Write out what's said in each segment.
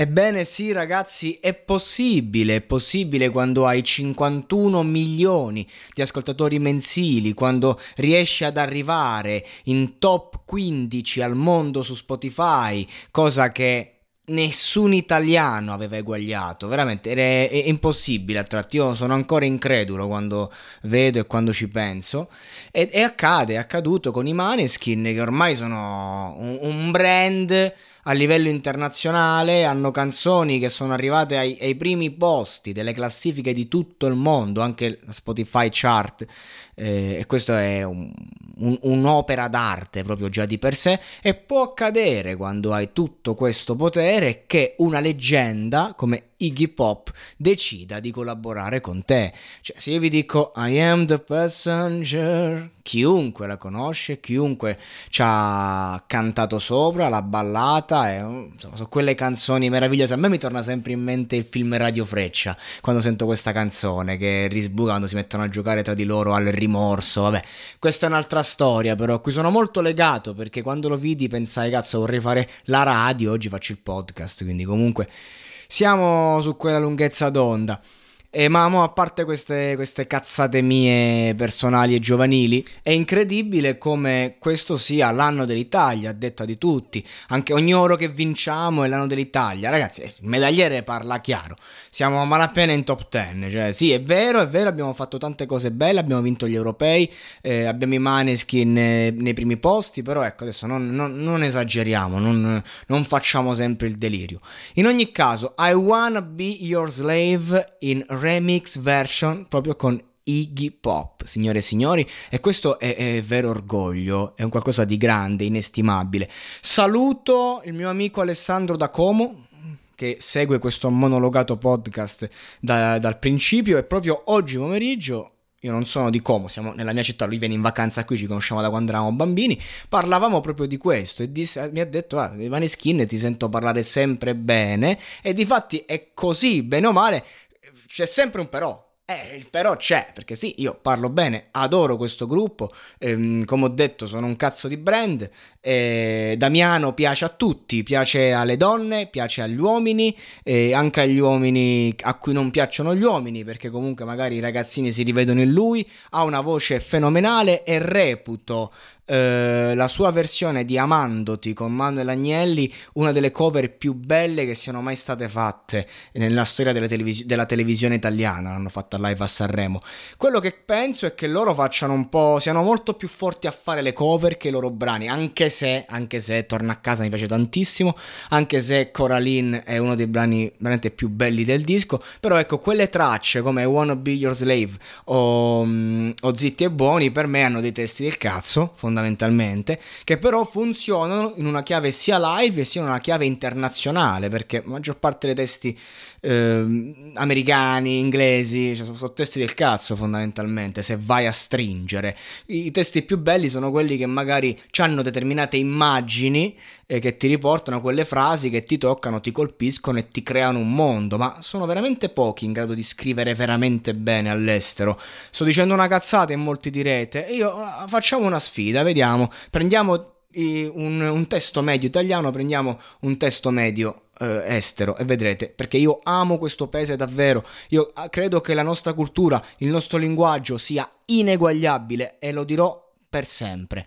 Ebbene sì ragazzi, è possibile, è possibile quando hai 51 milioni di ascoltatori mensili, quando riesci ad arrivare in top 15 al mondo su Spotify, cosa che nessun italiano aveva eguagliato, veramente è, è, impossibile a tratti, io sono ancora incredulo quando vedo e quando ci penso. E, e accade, è accaduto con i Maneskin che ormai sono un, un brand a livello internazionale, hanno canzoni che sono arrivate ai, ai, primi posti delle classifiche di tutto il mondo, anche la Spotify chart, eh, e questo è un, un, un'opera d'arte proprio già di per sé, e può accadere quando hai tutto questo potere che una leggenda come Iggy Pop decida di collaborare con te. Cioè, se io vi dico I am the passenger, chiunque la conosce, chiunque ci ha cantato sopra, l'ha ballata, e, insomma, sono quelle canzoni meravigliose. A me mi torna sempre in mente il film Radio Freccia, quando sento questa canzone, che risbucando si mettono a giocare tra di loro al rimorso. Vabbè, questa è un'altra storia, però a cui sono molto legato, perché quando lo vidi pensai, cazzo, vorrei fare la radio, oggi faccio il podcast, quindi comunque siamo su quella lunghezza d'onda. E ma a parte queste, queste, cazzate mie personali e giovanili, è incredibile come questo sia l'anno dell'Italia, a detta di tutti. Anche ogni oro che vinciamo è l'anno dell'Italia. Ragazzi, il medagliere parla chiaro. Siamo a malapena in top 10. Cioè, sì, è vero, è vero, abbiamo fatto tante cose belle, abbiamo vinto gli europei, eh, abbiamo i Maneskin nei, nei primi posti, però ecco, adesso non, non, non esageriamo, non, non facciamo sempre il delirio. In ogni caso, I wanna be your slave in remix version proprio con Iggy Pop, signore e signori, e questo è, è, vero orgoglio, è un qualcosa di grande, inestimabile. Saluto il mio amico Alessandro da Como, che segue questo monologato podcast da, dal principio e proprio oggi pomeriggio io non sono di Como, siamo nella mia città, lui viene in vacanza qui, ci conosciamo da quando eravamo bambini, parlavamo proprio di questo e disse, mi ha detto, ah, Ivani Skin ti sento parlare sempre bene e di fatti è così, bene o male, c'è sempre un però. Eh, però c'è, perché sì, io parlo bene, adoro questo gruppo, ehm, come ho detto sono un cazzo di brand, eh, Damiano piace a tutti, piace alle donne, piace agli uomini, eh, anche agli uomini a cui non piacciono gli uomini, perché comunque magari i ragazzini si rivedono in lui, ha una voce fenomenale e reputo eh, la sua versione di Amandoti con Manuel Agnelli, una delle cover più belle che siano mai state fatte nella storia televis- della televisione italiana, l'hanno fatta live a Sanremo. Quello che penso è che loro facciano un po', siano molto più forti a fare le cover che i loro brani, anche se, anche se Torna a casa mi piace tantissimo, anche se Coraline è uno dei brani veramente più belli del disco, però ecco, quelle tracce come I Wanna Be Your Slave o, um, o Zitti e Buoni per me hanno dei testi del cazzo, fondamentalmente fondamentalmente, che però funzionano in una chiave sia live sia in una chiave internazionale, perché la maggior parte dei testi eh, americani, inglesi, cioè, sono testi del cazzo fondamentalmente, se vai a stringere. I testi più belli sono quelli che magari hanno determinate immagini eh, che ti riportano quelle frasi che ti toccano, ti colpiscono e ti creano un mondo, ma sono veramente pochi in grado di scrivere veramente bene all'estero. Sto dicendo una cazzata e molti direte, io ah, facciamo una sfida, vediamo, prendiamo un, un testo medio italiano, prendiamo un testo medio eh, estero e vedrete perché io amo questo paese davvero. Io ah, credo che la nostra cultura il nostro linguaggio sia ineguagliabile e lo dirò per sempre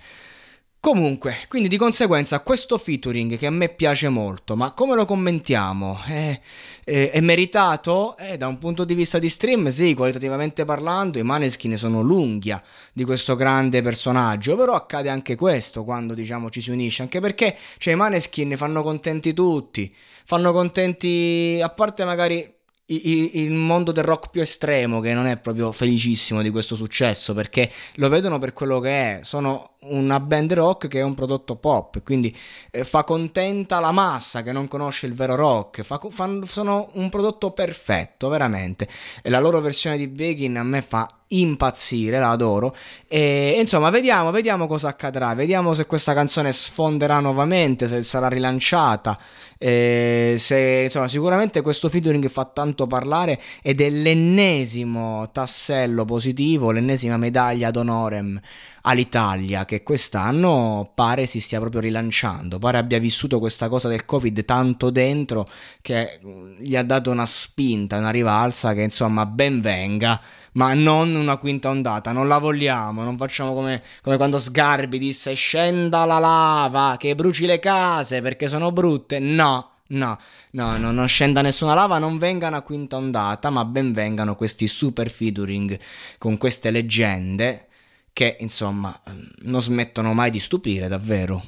Comunque, quindi di conseguenza questo featuring che a me piace molto, ma come lo commentiamo? È, è, è meritato? Eh, da un punto di vista di stream, sì, qualitativamente parlando, i Maneskin sono l'unghia di questo grande personaggio, però accade anche questo quando diciamo ci si unisce, anche perché cioè, i Maneskin fanno contenti tutti, fanno contenti, a parte magari il mondo del rock più estremo che non è proprio felicissimo di questo successo perché lo vedono per quello che è. Sono una band rock che è un prodotto pop quindi eh, fa contenta la massa che non conosce il vero rock. Fa, fa, sono un prodotto perfetto veramente. E la loro versione di Begin a me fa impazzire, la adoro. E insomma, vediamo, vediamo cosa accadrà, vediamo se questa canzone sfonderà nuovamente, se sarà rilanciata. Eh, se, insomma, sicuramente questo featuring fa tanto parlare ed è l'ennesimo tassello positivo, l'ennesima medaglia d'onorem all'Italia che quest'anno pare si stia proprio rilanciando, pare abbia vissuto questa cosa del Covid tanto dentro che mm, gli ha dato una spinta, una rivalsa che insomma ben venga, ma non una quinta ondata, non la vogliamo, non facciamo come, come quando Sgarbi disse scenda la lava, che bruci le case perché sono brutte, no. No, no, no, non scenda nessuna lava, non venga una quinta ondata, ma ben vengano questi super featuring con queste leggende che insomma non smettono mai di stupire davvero.